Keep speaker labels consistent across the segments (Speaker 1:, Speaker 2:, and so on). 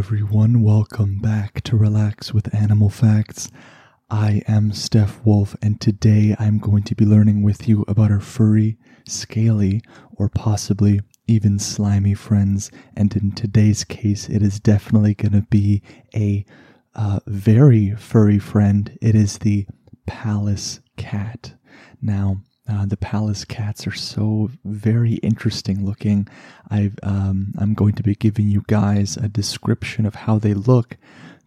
Speaker 1: everyone. Welcome back to Relax with Animal Facts. I am Steph Wolf, and today I'm going to be learning with you about our furry, scaly, or possibly even slimy friends. And in today's case, it is definitely going to be a uh, very furry friend. It is the Pallas cat. Now, uh, the Pallas cats are so very interesting looking. i um, going to be giving you guys a description of how they look,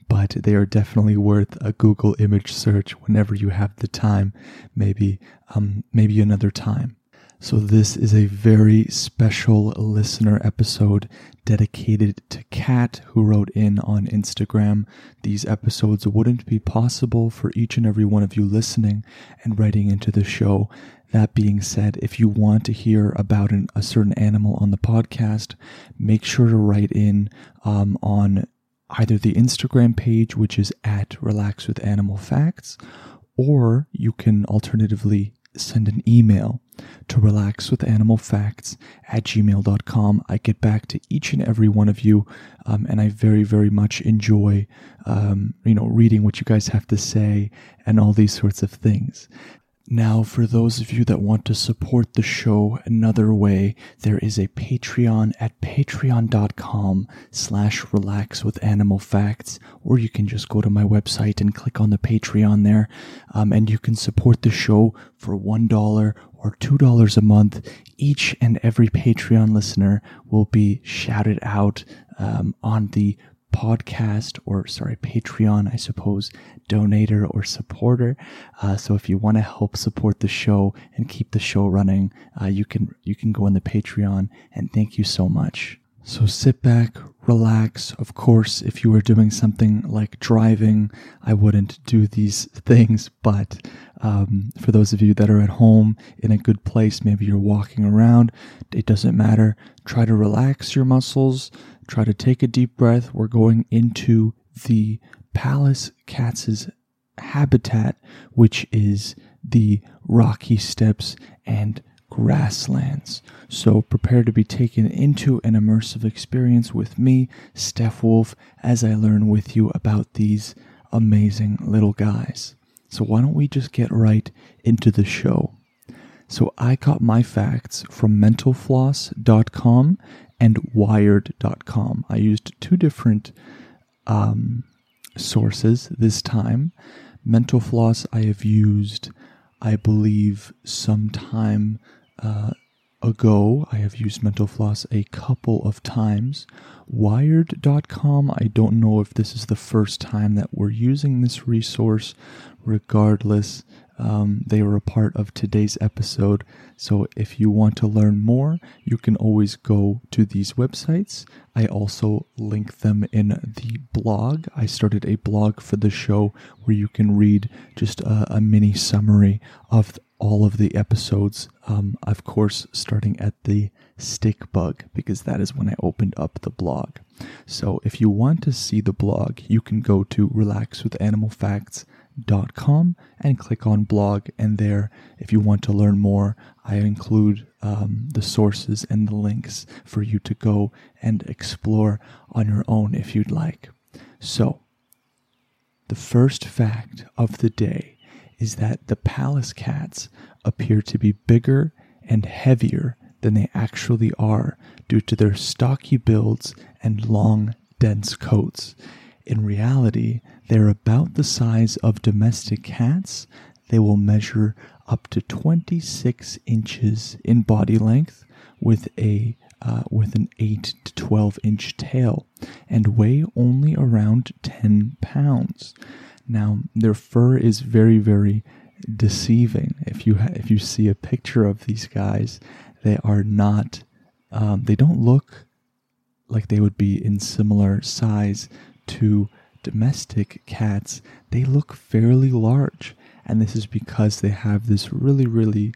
Speaker 1: but they are definitely worth a Google image search whenever you have the time. Maybe, um, maybe another time. So, this is a very special listener episode dedicated to Kat, who wrote in on Instagram. These episodes wouldn't be possible for each and every one of you listening and writing into the show. That being said, if you want to hear about an, a certain animal on the podcast, make sure to write in um, on either the Instagram page, which is at Relax with Animal Facts, or you can alternatively send an email to relaxwithanimalfacts at gmail.com. I get back to each and every one of you, um, and I very, very much enjoy, um, you know, reading what you guys have to say and all these sorts of things. Now, for those of you that want to support the show another way, there is a Patreon at patreon.com slash relax with animal facts, or you can just go to my website and click on the Patreon there, um, and you can support the show for $1 or $2 a month. Each and every Patreon listener will be shouted out um, on the podcast or sorry patreon i suppose donator or supporter. Uh, so if you want to help support the show and keep the show running uh, you can you can go on the patreon. And thank you so much so sit back relax. Of course if you were doing something like driving i wouldn't do these things. But um, for those of you that are at home in a good place maybe you're walking around it doesn't matter. Try to relax your muscles. Try to take a deep breath. We're going into the Pallas cat's habitat, which is the rocky steppes and grasslands. So prepare to be taken into an immersive experience with me, Steph Wolf, as I learn with you about these amazing little guys. So why don't we just get right into the show? So I got my facts from mentalfloss.com and wired.com. I used two different um, sources this time. Mental Floss I have used, I believe, some time uh, ago. I have used Mental Floss a couple of times. Wired.com, I don't know if this is the first time that we're using this resource. Regardless, um, they are a part of today's episode. So if you want to learn more, you can always go to these websites. I also link them in the blog. I started a blog for the show where you can read just a, a mini summary of all of the episodes. Um, of course, starting at the stick bug, because that is when I opened up the blog. So if you want to see the blog, you can go to Relax with Animal Facts and click on blog. And there, if you want to learn more, I include um, the sources and the links for you to go and explore on your own if you'd like. So, the first fact of the day is that the Pallas cats appear to be bigger and heavier than they actually are due to their stocky builds and long, dense coats. In reality, they're about the size of domestic cats. They will measure up to 26 inches in body length with a uh, with an 8 to 12 inch tail and weigh only around 10 pounds. Now, their fur is very, very deceiving. If you ha- if you see a picture of these guys, they are not. Um, they don't look like they would be in similar size to domestic cats, they look fairly large. And this is because they have this really, really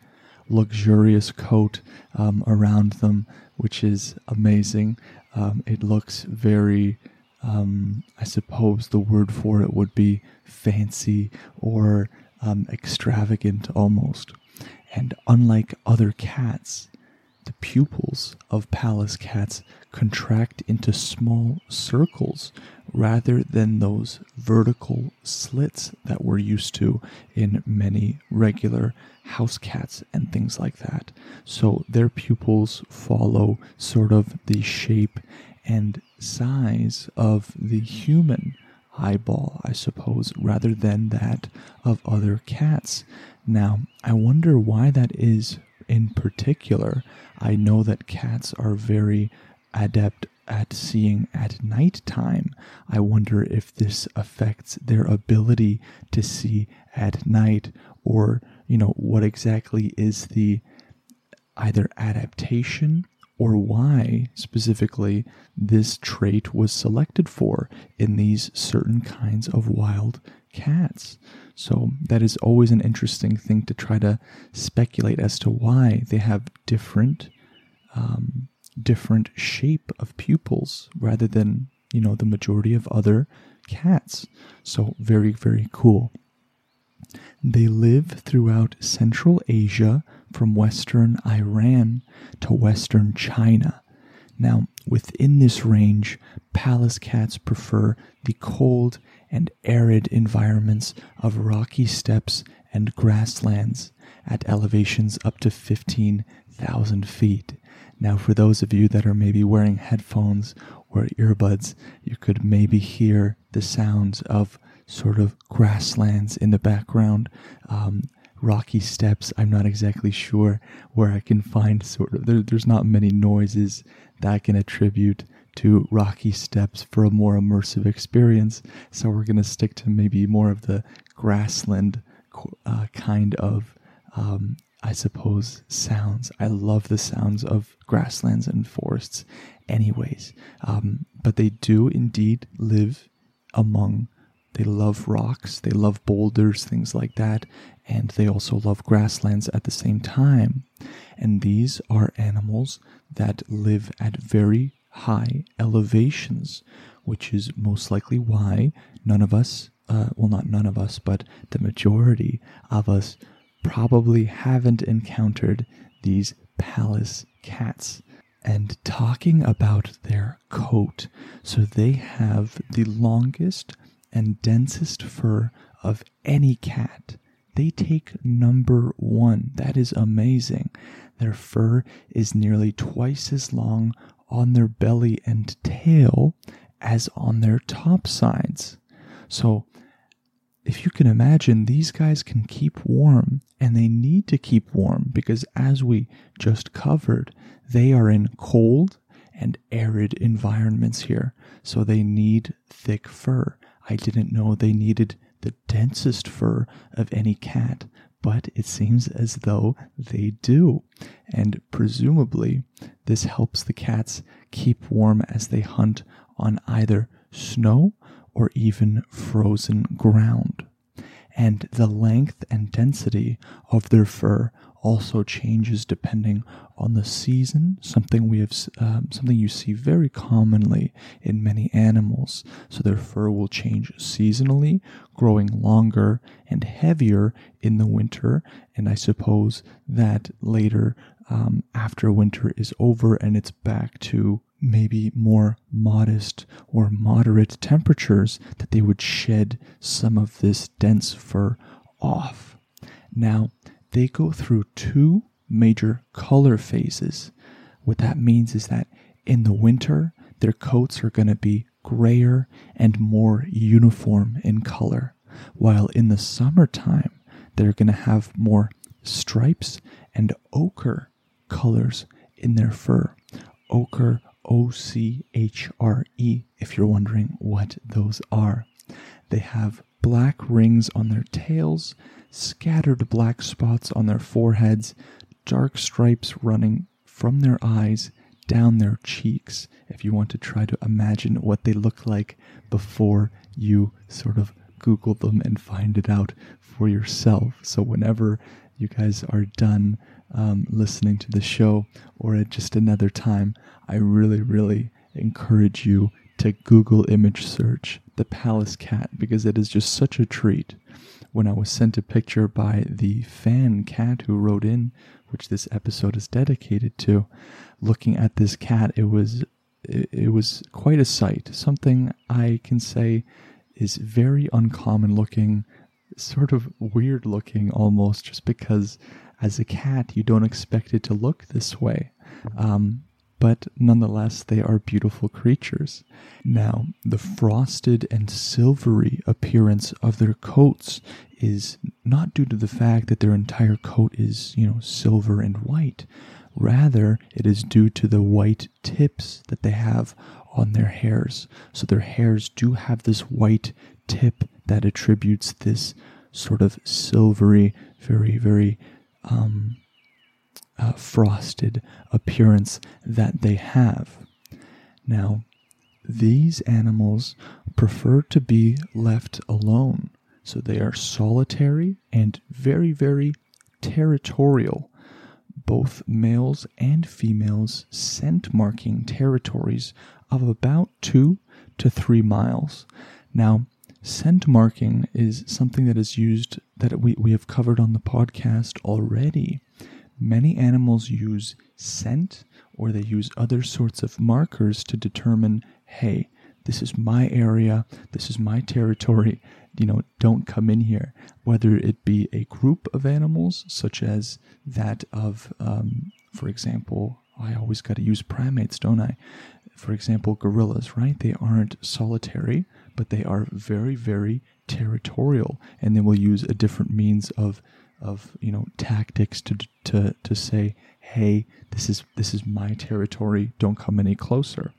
Speaker 1: luxurious coat um, around them, which is amazing. Um, it looks very, um, I suppose the word for it would be fancy or um, extravagant almost. And unlike other cats, the pupils of Pallas cats contract into small circles rather than those vertical slits that we're used to in many regular house cats and things like that. So their pupils follow sort of the shape and size of the human eyeball, I suppose, rather than that of other cats. Now, I wonder why that is in particular. I know that cats are very adept at seeing at night time. I wonder if this affects their ability to see at night or, you know, what exactly is the either adaptation or why specifically this trait was selected for in these certain kinds of wild cats. So that is always an interesting thing to try to speculate as to why they have different um, different shape of pupils rather than you know the majority of other cats. So very very cool. They live throughout Central Asia from western Iran to western China. Now, within this range, Pallas cats prefer the cold and arid environments of rocky steppes and grasslands at elevations up to 15,000 feet. Now, for those of you that are maybe wearing headphones or earbuds, you could maybe hear the sounds of sort of grasslands in the background. Um, rocky steppes. I'm not exactly sure where I can find sort of. There, there's not many noises that I can attribute to rocky steppes for a more immersive experience. So we're going to stick to maybe more of the grassland uh, kind of, um, I suppose, sounds. I love the sounds of grasslands and forests, anyways. Um, but they do indeed live among they love rocks, they love boulders, things like that, and they also love grasslands at the same time. And these are animals that live at very high elevations, which is most likely why none of us, uh, well, not none of us, but the majority of us probably haven't encountered these Pallas cats. And talking about their coat, so they have the longest and densest fur of any cat. They take number one. That is amazing. Their fur is nearly twice as long on their belly and tail as on their top sides. So, if you can imagine, these guys can keep warm and they need to keep warm because, as we just covered, they are in cold and arid environments here. So, they need thick fur. I didn't know they needed the densest fur of any cat, but it seems as though they do. And presumably, this helps the cats keep warm as they hunt on either snow or even frozen ground. And the length and density of their fur also changes depending on the season, something we have, um, something you see very commonly in many animals. So their fur will change seasonally, growing longer and heavier in the winter. And I suppose that later, um, after winter is over and it's back to maybe more modest or moderate temperatures, that they would shed some of this dense fur off. Now, they go through two major color phases. What that means is that in the winter, their coats are going to be grayer and more uniform in color, while in the summertime, they're going to have more stripes and ochre colors in their fur. Ochre, O C H R E, if you're wondering what those are. They have black rings on their tails, scattered black spots on their foreheads, dark stripes running from their eyes down their cheeks if you want to try to imagine what they look like before you sort of Google them and find it out for yourself. So, whenever you guys are done um, listening to the show or at just another time, I really, really encourage you to Google image search the palace cat because it is just such a treat. When I was sent a picture by the fan cat who wrote in, which this episode is dedicated to, looking at this cat, it was it, was quite a sight. Something I can say is very uncommon looking, sort of weird looking almost, just because as a cat you don't expect it to look this way. Um, but nonetheless, they are beautiful creatures. Now, the frosted and silvery appearance of their coats is not due to the fact that their entire coat is, you know, silver and white. Rather, it is due to the white tips that they have on their hairs. So their hairs do have this white tip that attributes this sort of silvery, very, very um, uh, frosted appearance that they have. Now, these animals prefer to be left alone, so they are solitary and very, very territorial. Both males and females scent marking territories of about two to three miles. Now, scent marking is something that is used that we, we have covered on the podcast already Many animals use scent or they use other sorts of markers to determine hey, this is my area, this is my territory, you know, don't come in here. Whether it be a group of animals, such as that of, um, for example, I always got to use primates, don't I? For example, gorillas, right? They aren't solitary, but they are very, very territorial, and they will use a different means of of you know tactics to to to say hey this is this is my territory. Don't come any closer.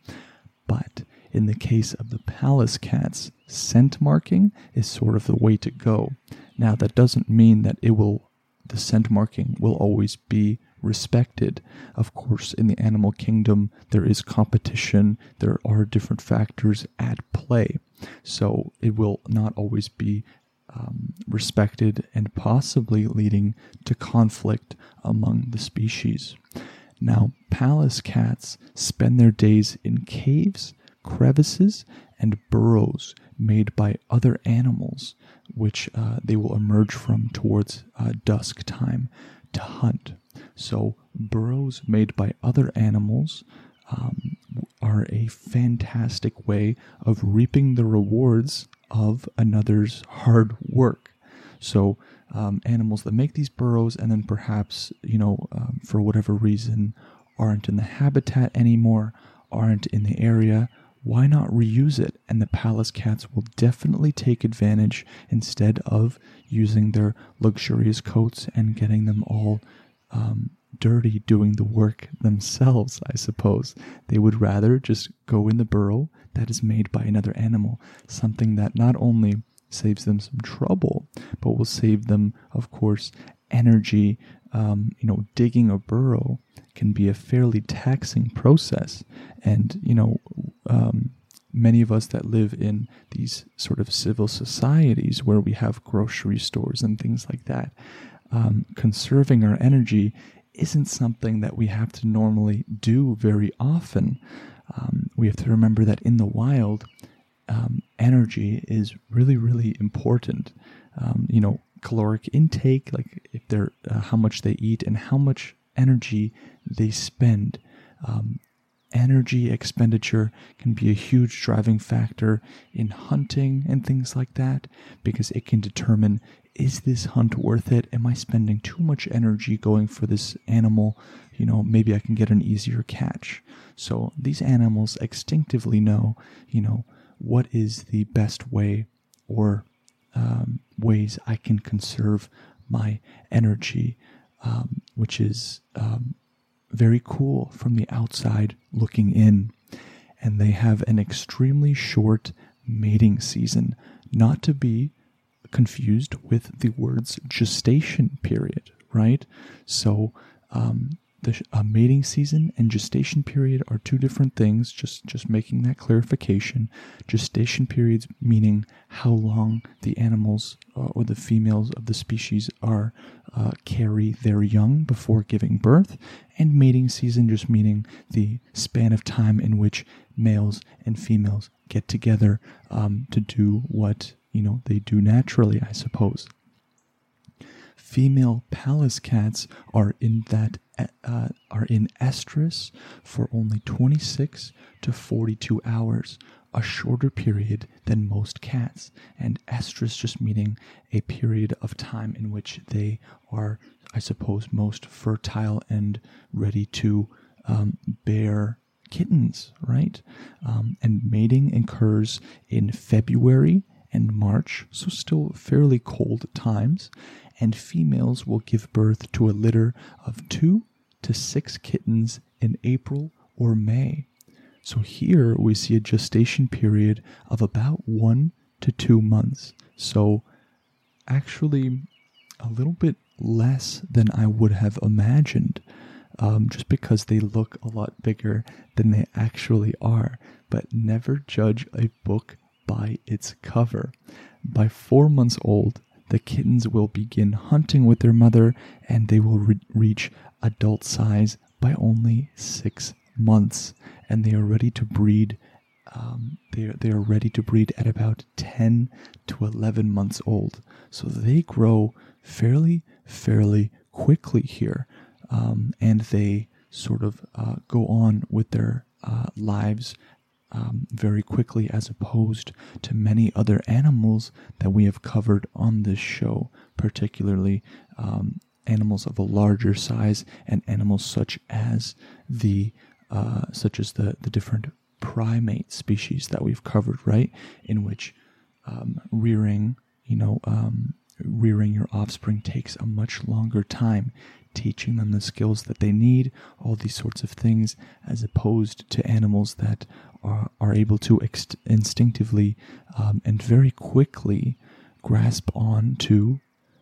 Speaker 1: But in the case of the Pallas cats scent marking is sort of the way to go. Now that doesn't mean that it will the scent marking will always be respected. Of course in the animal kingdom there is competition. There are different factors at play. So it will not always be um, respected and possibly leading to conflict among the species. Now, Pallas cats spend their days in caves, crevices, and burrows made by other animals, which uh, they will emerge from towards uh, dusk time to hunt. So, burrows made by other animals um, are a fantastic way of reaping the rewards of another's hard work. So, um, animals that make these burrows and then perhaps, you know, um, for whatever reason, aren't in the habitat anymore, aren't in the area, why not reuse it? And the Pallas cats will definitely take advantage instead of using their luxurious coats and getting them all um, dirty doing the work themselves, I suppose. They would rather just go in the burrow that is made by another animal, something that not only saves them some trouble, but will save them, of course, energy. Um, you know, digging a burrow can be a fairly taxing process, and you know, um, many of us that live in these sort of civil societies where we have grocery stores and things like that, um, conserving our energy isn't something that we have to normally do very often. Um, we have to remember that in the wild, um, energy is really, really important. Um, you know, caloric intake, like if they're uh, how much they eat and how much energy they spend. Um, energy expenditure can be a huge driving factor in hunting and things like that because it can determine is this hunt worth it? Am I spending too much energy going for this animal? You know, maybe I can get an easier catch. So these animals instinctively know, you know, what is the best way or um, ways I can conserve my energy, um, which is um, very cool from the outside looking in. And they have an extremely short mating season, not to be confused with the words gestation period, right? So, um, the uh, mating season and gestation period are two different things. Just just making that clarification. Gestation periods meaning how long the animals uh, or the females of the species are uh, carry their young before giving birth, and mating season just meaning the span of time in which males and females get together um, to do what you know they do naturally, I suppose. Female Pallas cats are in that uh, are in estrus for only 26 to 42 hours, a shorter period than most cats, and estrus just meaning a period of time in which they are, I suppose, most fertile and ready to um, bear kittens, right? Um, and mating occurs in February and March, so still fairly cold times, and females will give birth to a litter of two to six kittens in April or May. So here we see a gestation period of about one to two months. So actually a little bit less than I would have imagined, um, just because they look a lot bigger than they actually are. But never judge a book by its cover. By four months old, the kittens will begin hunting with their mother and they will re- reach adult size by only six months. And they are ready to breed. Um, they, are, they are ready to breed at about 10 to 11 months old. So they grow fairly, fairly quickly here. Um, and they sort of uh, go on with their uh, lives um, very quickly as opposed to many other animals that we have covered on this show, particularly um, animals of a larger size and animals such as the uh, such as the, the different primate species that we've covered, right? In which um, rearing, you know, um, rearing your offspring takes a much longer time teaching them the skills that they need, all these sorts of things, as opposed to animals that are, are able to ex- instinctively um, and very quickly grasp on to,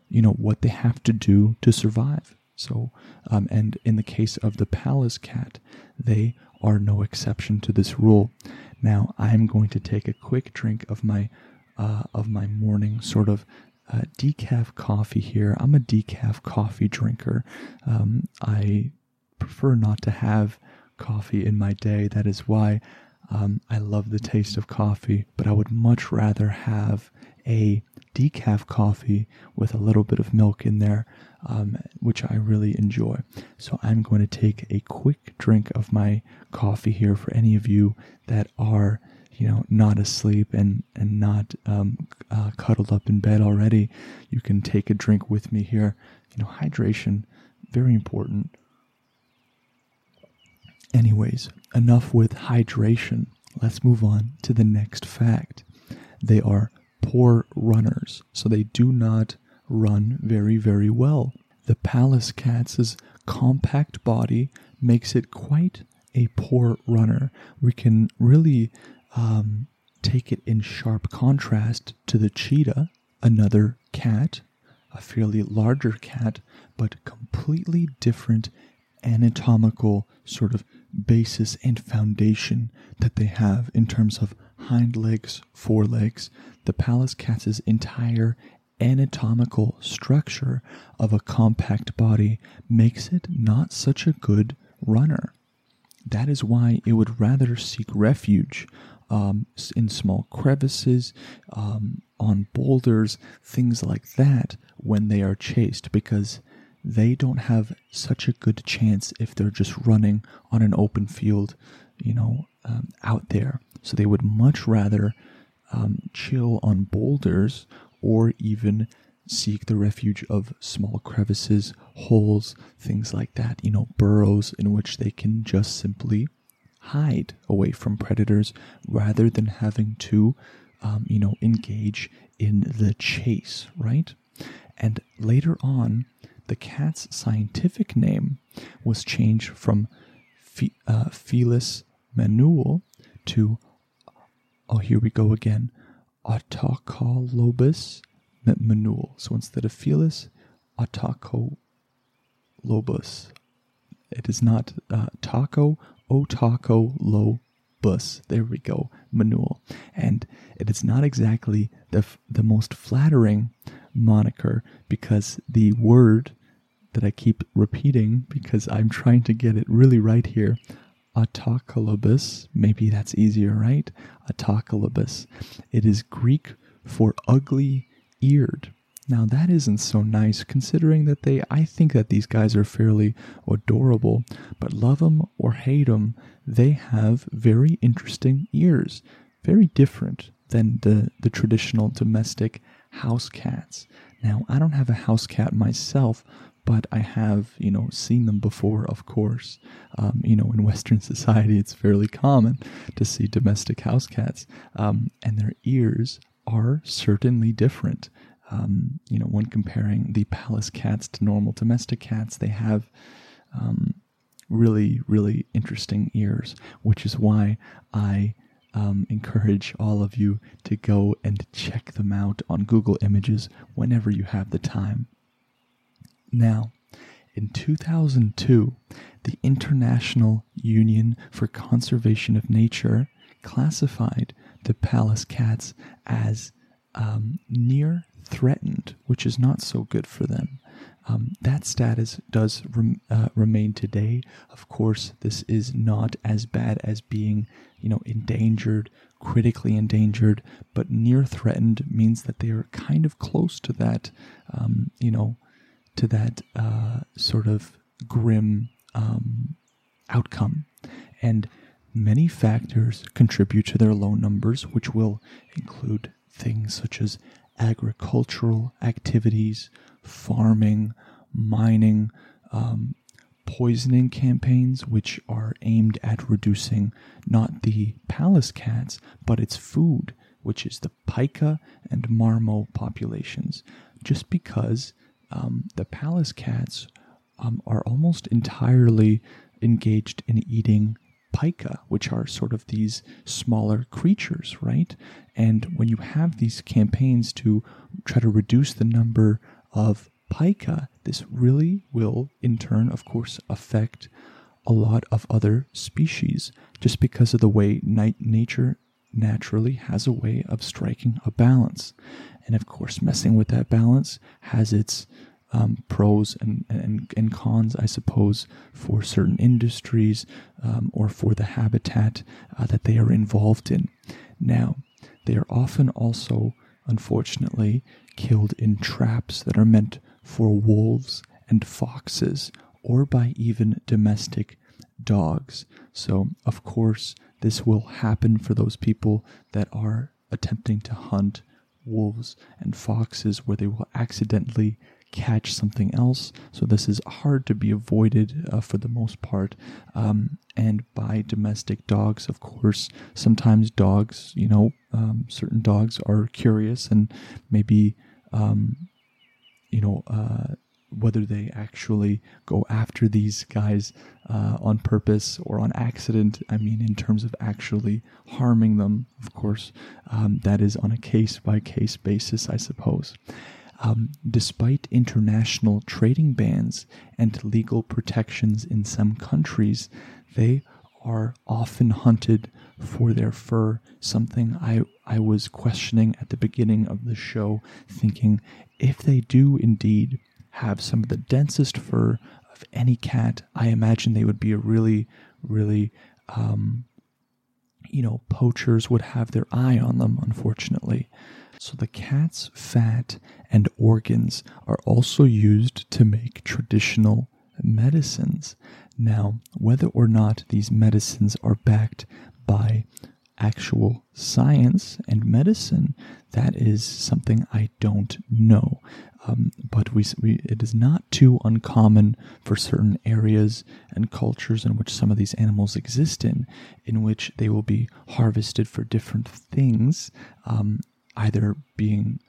Speaker 1: you know, what they have to do to survive. So, um, and in the case of the Pallas cat, they are no exception to this rule. Now, I'm going to take a quick drink of my uh, of my morning sort of uh, decaf coffee here. I'm a decaf coffee drinker. Um, I prefer not to have coffee in my day. That is why um, I love the taste of coffee, but I would much rather have a decaf coffee with a little bit of milk in there, um, which I really enjoy. So I'm going to take a quick drink of my coffee here for any of you that are, you know, not asleep and and not um, uh, cuddled up in bed already. You can take a drink with me here. You know, hydration very important. Anyways, enough with hydration. Let's move on to the next fact. They are poor runners, so they do not run very, very well. The Pallas cat's compact body makes it quite a poor runner. We can really um, take it in sharp contrast to the cheetah, another cat, a fairly larger cat, but completely different anatomical sort of basis and foundation that they have in terms of hind legs, forelegs, the Pallas cat's entire anatomical structure of a compact body makes it not such a good runner. That is why it would rather seek refuge um, in small crevices, um, on boulders, things like that when they are chased, because they don't have such a good chance if they're just running on an open field, you know, um, out there. So they would much rather um, chill on boulders or even seek the refuge of small crevices, holes, things like that, you know, burrows in which they can just simply hide away from predators rather than having to, um, you know, engage in the chase, right? And later on, the cat's scientific name was changed from uh, Felis manuel to, oh, here we go again, Otocolobus manuel. So instead of Felis, Otocolobus. It is not uh, taco, Otaco bus. There we go, manual. And it is not exactly the, f- the most flattering moniker because the word that I keep repeating because I'm trying to get it really right here. Otocolobus, maybe that's easier, right? Otocolobus. It is Greek for ugly eared. Now that isn't so nice considering that they I think that these guys are fairly adorable, but love them or hate them, they have very interesting ears, very different than the the traditional domestic house cats. Now, I don't have a house cat myself, but I have, you know, seen them before, of course. Um, you know, in Western society, it's fairly common to see domestic house cats, um, and their ears are certainly different. Um, you know, when comparing the Pallas cats to normal domestic cats, they have um, really, really interesting ears, which is why I um, encourage all of you to go and check them out on Google Images whenever you have the time. Now, in 2002, the International Union for Conservation of Nature classified the Pallas cats as um, near threatened, which is not so good for them. Um, that status does rem- uh, remain today. Of course, this is not as bad as being, you know, endangered, critically endangered, but near threatened means that they are kind of close to that, um, you know, to that uh, sort of grim um, outcome. And many factors contribute to their low numbers, which will include things such as agricultural activities, farming, mining, um, poisoning campaigns, which are aimed at reducing not the Pallas cats, but its food, which is the pika and marmot populations, just because um, the Pallas cats um, are almost entirely engaged in eating pika, which are sort of these smaller creatures, right? And when you have these campaigns to try to reduce the number of pika, this really will, in turn, of course, affect a lot of other species just because of the way night nature naturally has a way of striking a balance. And of course, messing with that balance has its um, pros and, and, and cons, I suppose, for certain industries um, or for the habitat uh, that they are involved in. Now, they are often also, unfortunately, killed in traps that are meant for wolves and foxes or by even domestic dogs. So, of course, this will happen for those people that are attempting to hunt wolves and foxes where they will accidentally catch something else. So this is hard to be avoided uh, for the most part. Um, and by domestic dogs, of course, sometimes dogs, you know, um, certain dogs are curious and maybe, um, you know, uh, whether they actually go after these guys uh, on purpose or on accident. I mean, in terms of actually harming them, of course, um, that is on a case by case basis, I suppose. Um, despite international trading bans and legal protections in some countries, they are often hunted for their fur, something I, I was questioning at the beginning of the show, thinking if they do indeed have some of the densest fur of any cat, I imagine they would be a really, really, um, you know, poachers would have their eye on them, unfortunately. So the cat's fat and organs are also used to make traditional medicines. Now, whether or not these medicines are backed by actual science and medicine, that is something I don't know. Um, but we, we, it is not too uncommon for certain areas and cultures in which some of these animals exist in, in which they will be harvested for different things, um, either being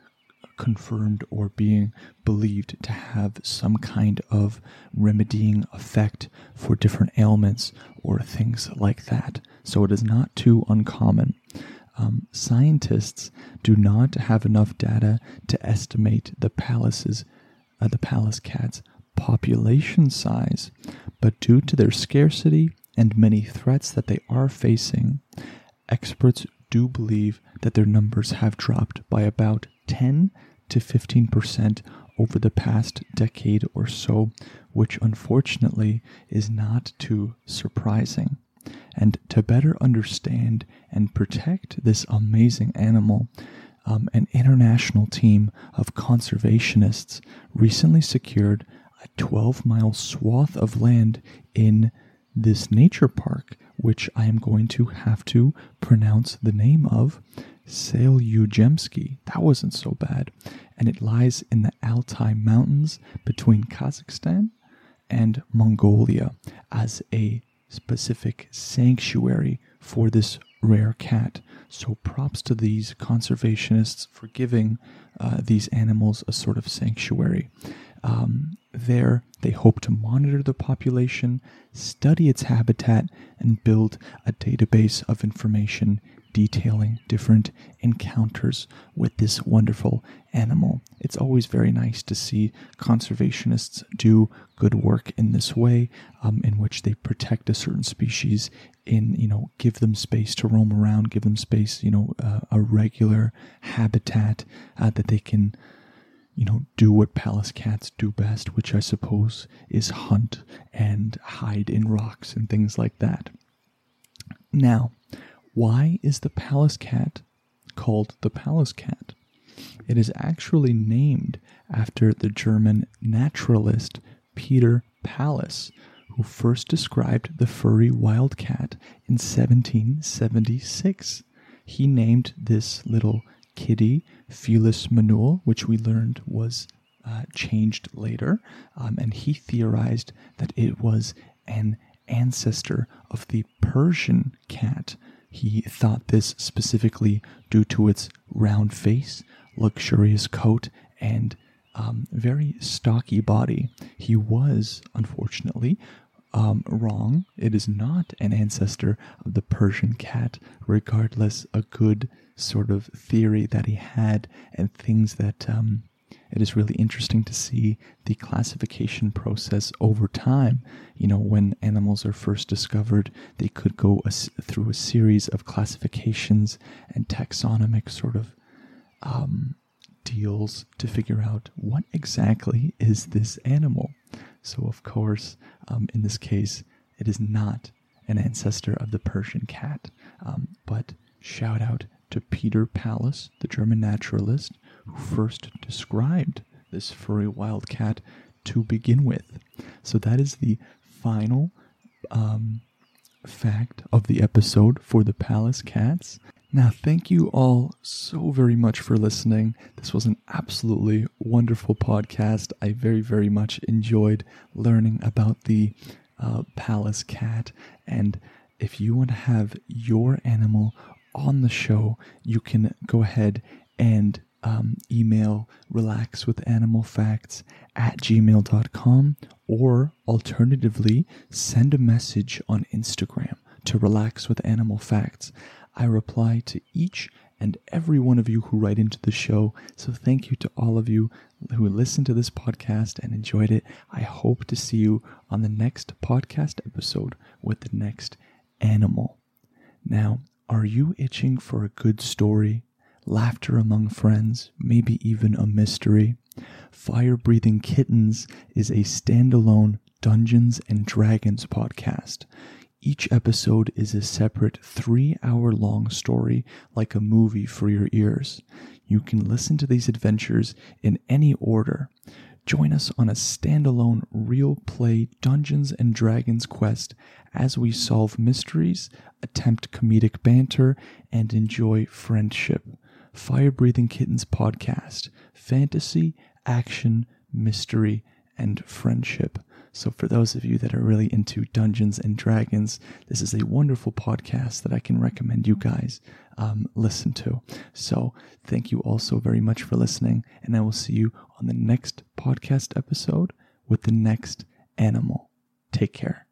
Speaker 1: confirmed or being believed to have some kind of remedying effect for different ailments or things like that. So it is not too uncommon. Um, scientists do not have enough data to estimate the Pallas's, uh, the Pallas cat's population size, but due to their scarcity and many threats that they are facing, experts do believe that their numbers have dropped by about 10 to 15% over the past decade or so, which unfortunately is not too surprising. And to better understand and protect this amazing animal, um, an international team of conservationists recently secured a 12 mile swath of land in this nature park, which I am going to have to pronounce the name of Selyuzhemsky. That wasn't so bad. And it lies in the Altai Mountains between Kazakhstan and Mongolia as a specific sanctuary for this rare cat. So props to these conservationists for giving uh, these animals a sort of sanctuary. Um, there, they hope to monitor the population, study its habitat, and build a database of information detailing different encounters with this wonderful animal. It's always very nice to see conservationists do good work in this way, um, in which they protect a certain species, in you know give them space to roam around, give them space, you know, uh, a regular habitat uh, that they can you know, do what Pallas cats do best, which I suppose is hunt and hide in rocks and things like that. Now, why is the Pallas cat called the Pallas cat? It is actually named after the German naturalist Peter Pallas, who first described the furry wildcat in 1776. He named this little kitty Felis Manuel, which we learned was uh, changed later, um, and he theorized that it was an ancestor of the Persian cat, he thought this specifically due to its round face, luxurious coat, and um, very stocky body. He was, unfortunately, um, wrong. It is not an ancestor of the Persian cat, regardless, a good sort of theory that he had and things that um, it is really interesting to see the classification process over time. You know, when animals are first discovered, they could go a, through a series of classifications and taxonomic sort of um, deals to figure out what exactly is this animal. So, of course, um, in this case, it is not an ancestor of the Persian cat. Um, but shout out to Peter Pallas, the German naturalist, who first described this furry wildcat to begin with. So that is the final um, fact of the episode for the Pallas Cats. Now, thank you all so very much for listening. This was an absolutely wonderful podcast. I very, very much enjoyed learning about the uh, Pallas cat. And if you want to have your animal on the show, you can go ahead and um, email relaxwithanimalfacts at gmail.com or alternatively send a message on Instagram to relax with animal facts. I reply to each and every one of you who write into the show. So thank you to all of you who listened to this podcast and enjoyed it. I hope to see you on the next podcast episode with the next animal. Now, are you itching for a good story? Laughter among friends, maybe even a mystery? Fire Breathing Kittens is a standalone Dungeons and Dragons podcast. Each episode is a separate three hour long story, like a movie for your ears. You can listen to these adventures in any order. Join us on a standalone real play Dungeons and Dragons quest as we solve mysteries, attempt comedic banter, and enjoy friendship. Fire Breathing Kittens podcast fantasy, action, mystery, and friendship. So, for those of you that are really into Dungeons and Dragons, this is a wonderful podcast that I can recommend you guys um, listen to. So, thank you also very much for listening, and I will see you on the next podcast episode with the next animal. Take care.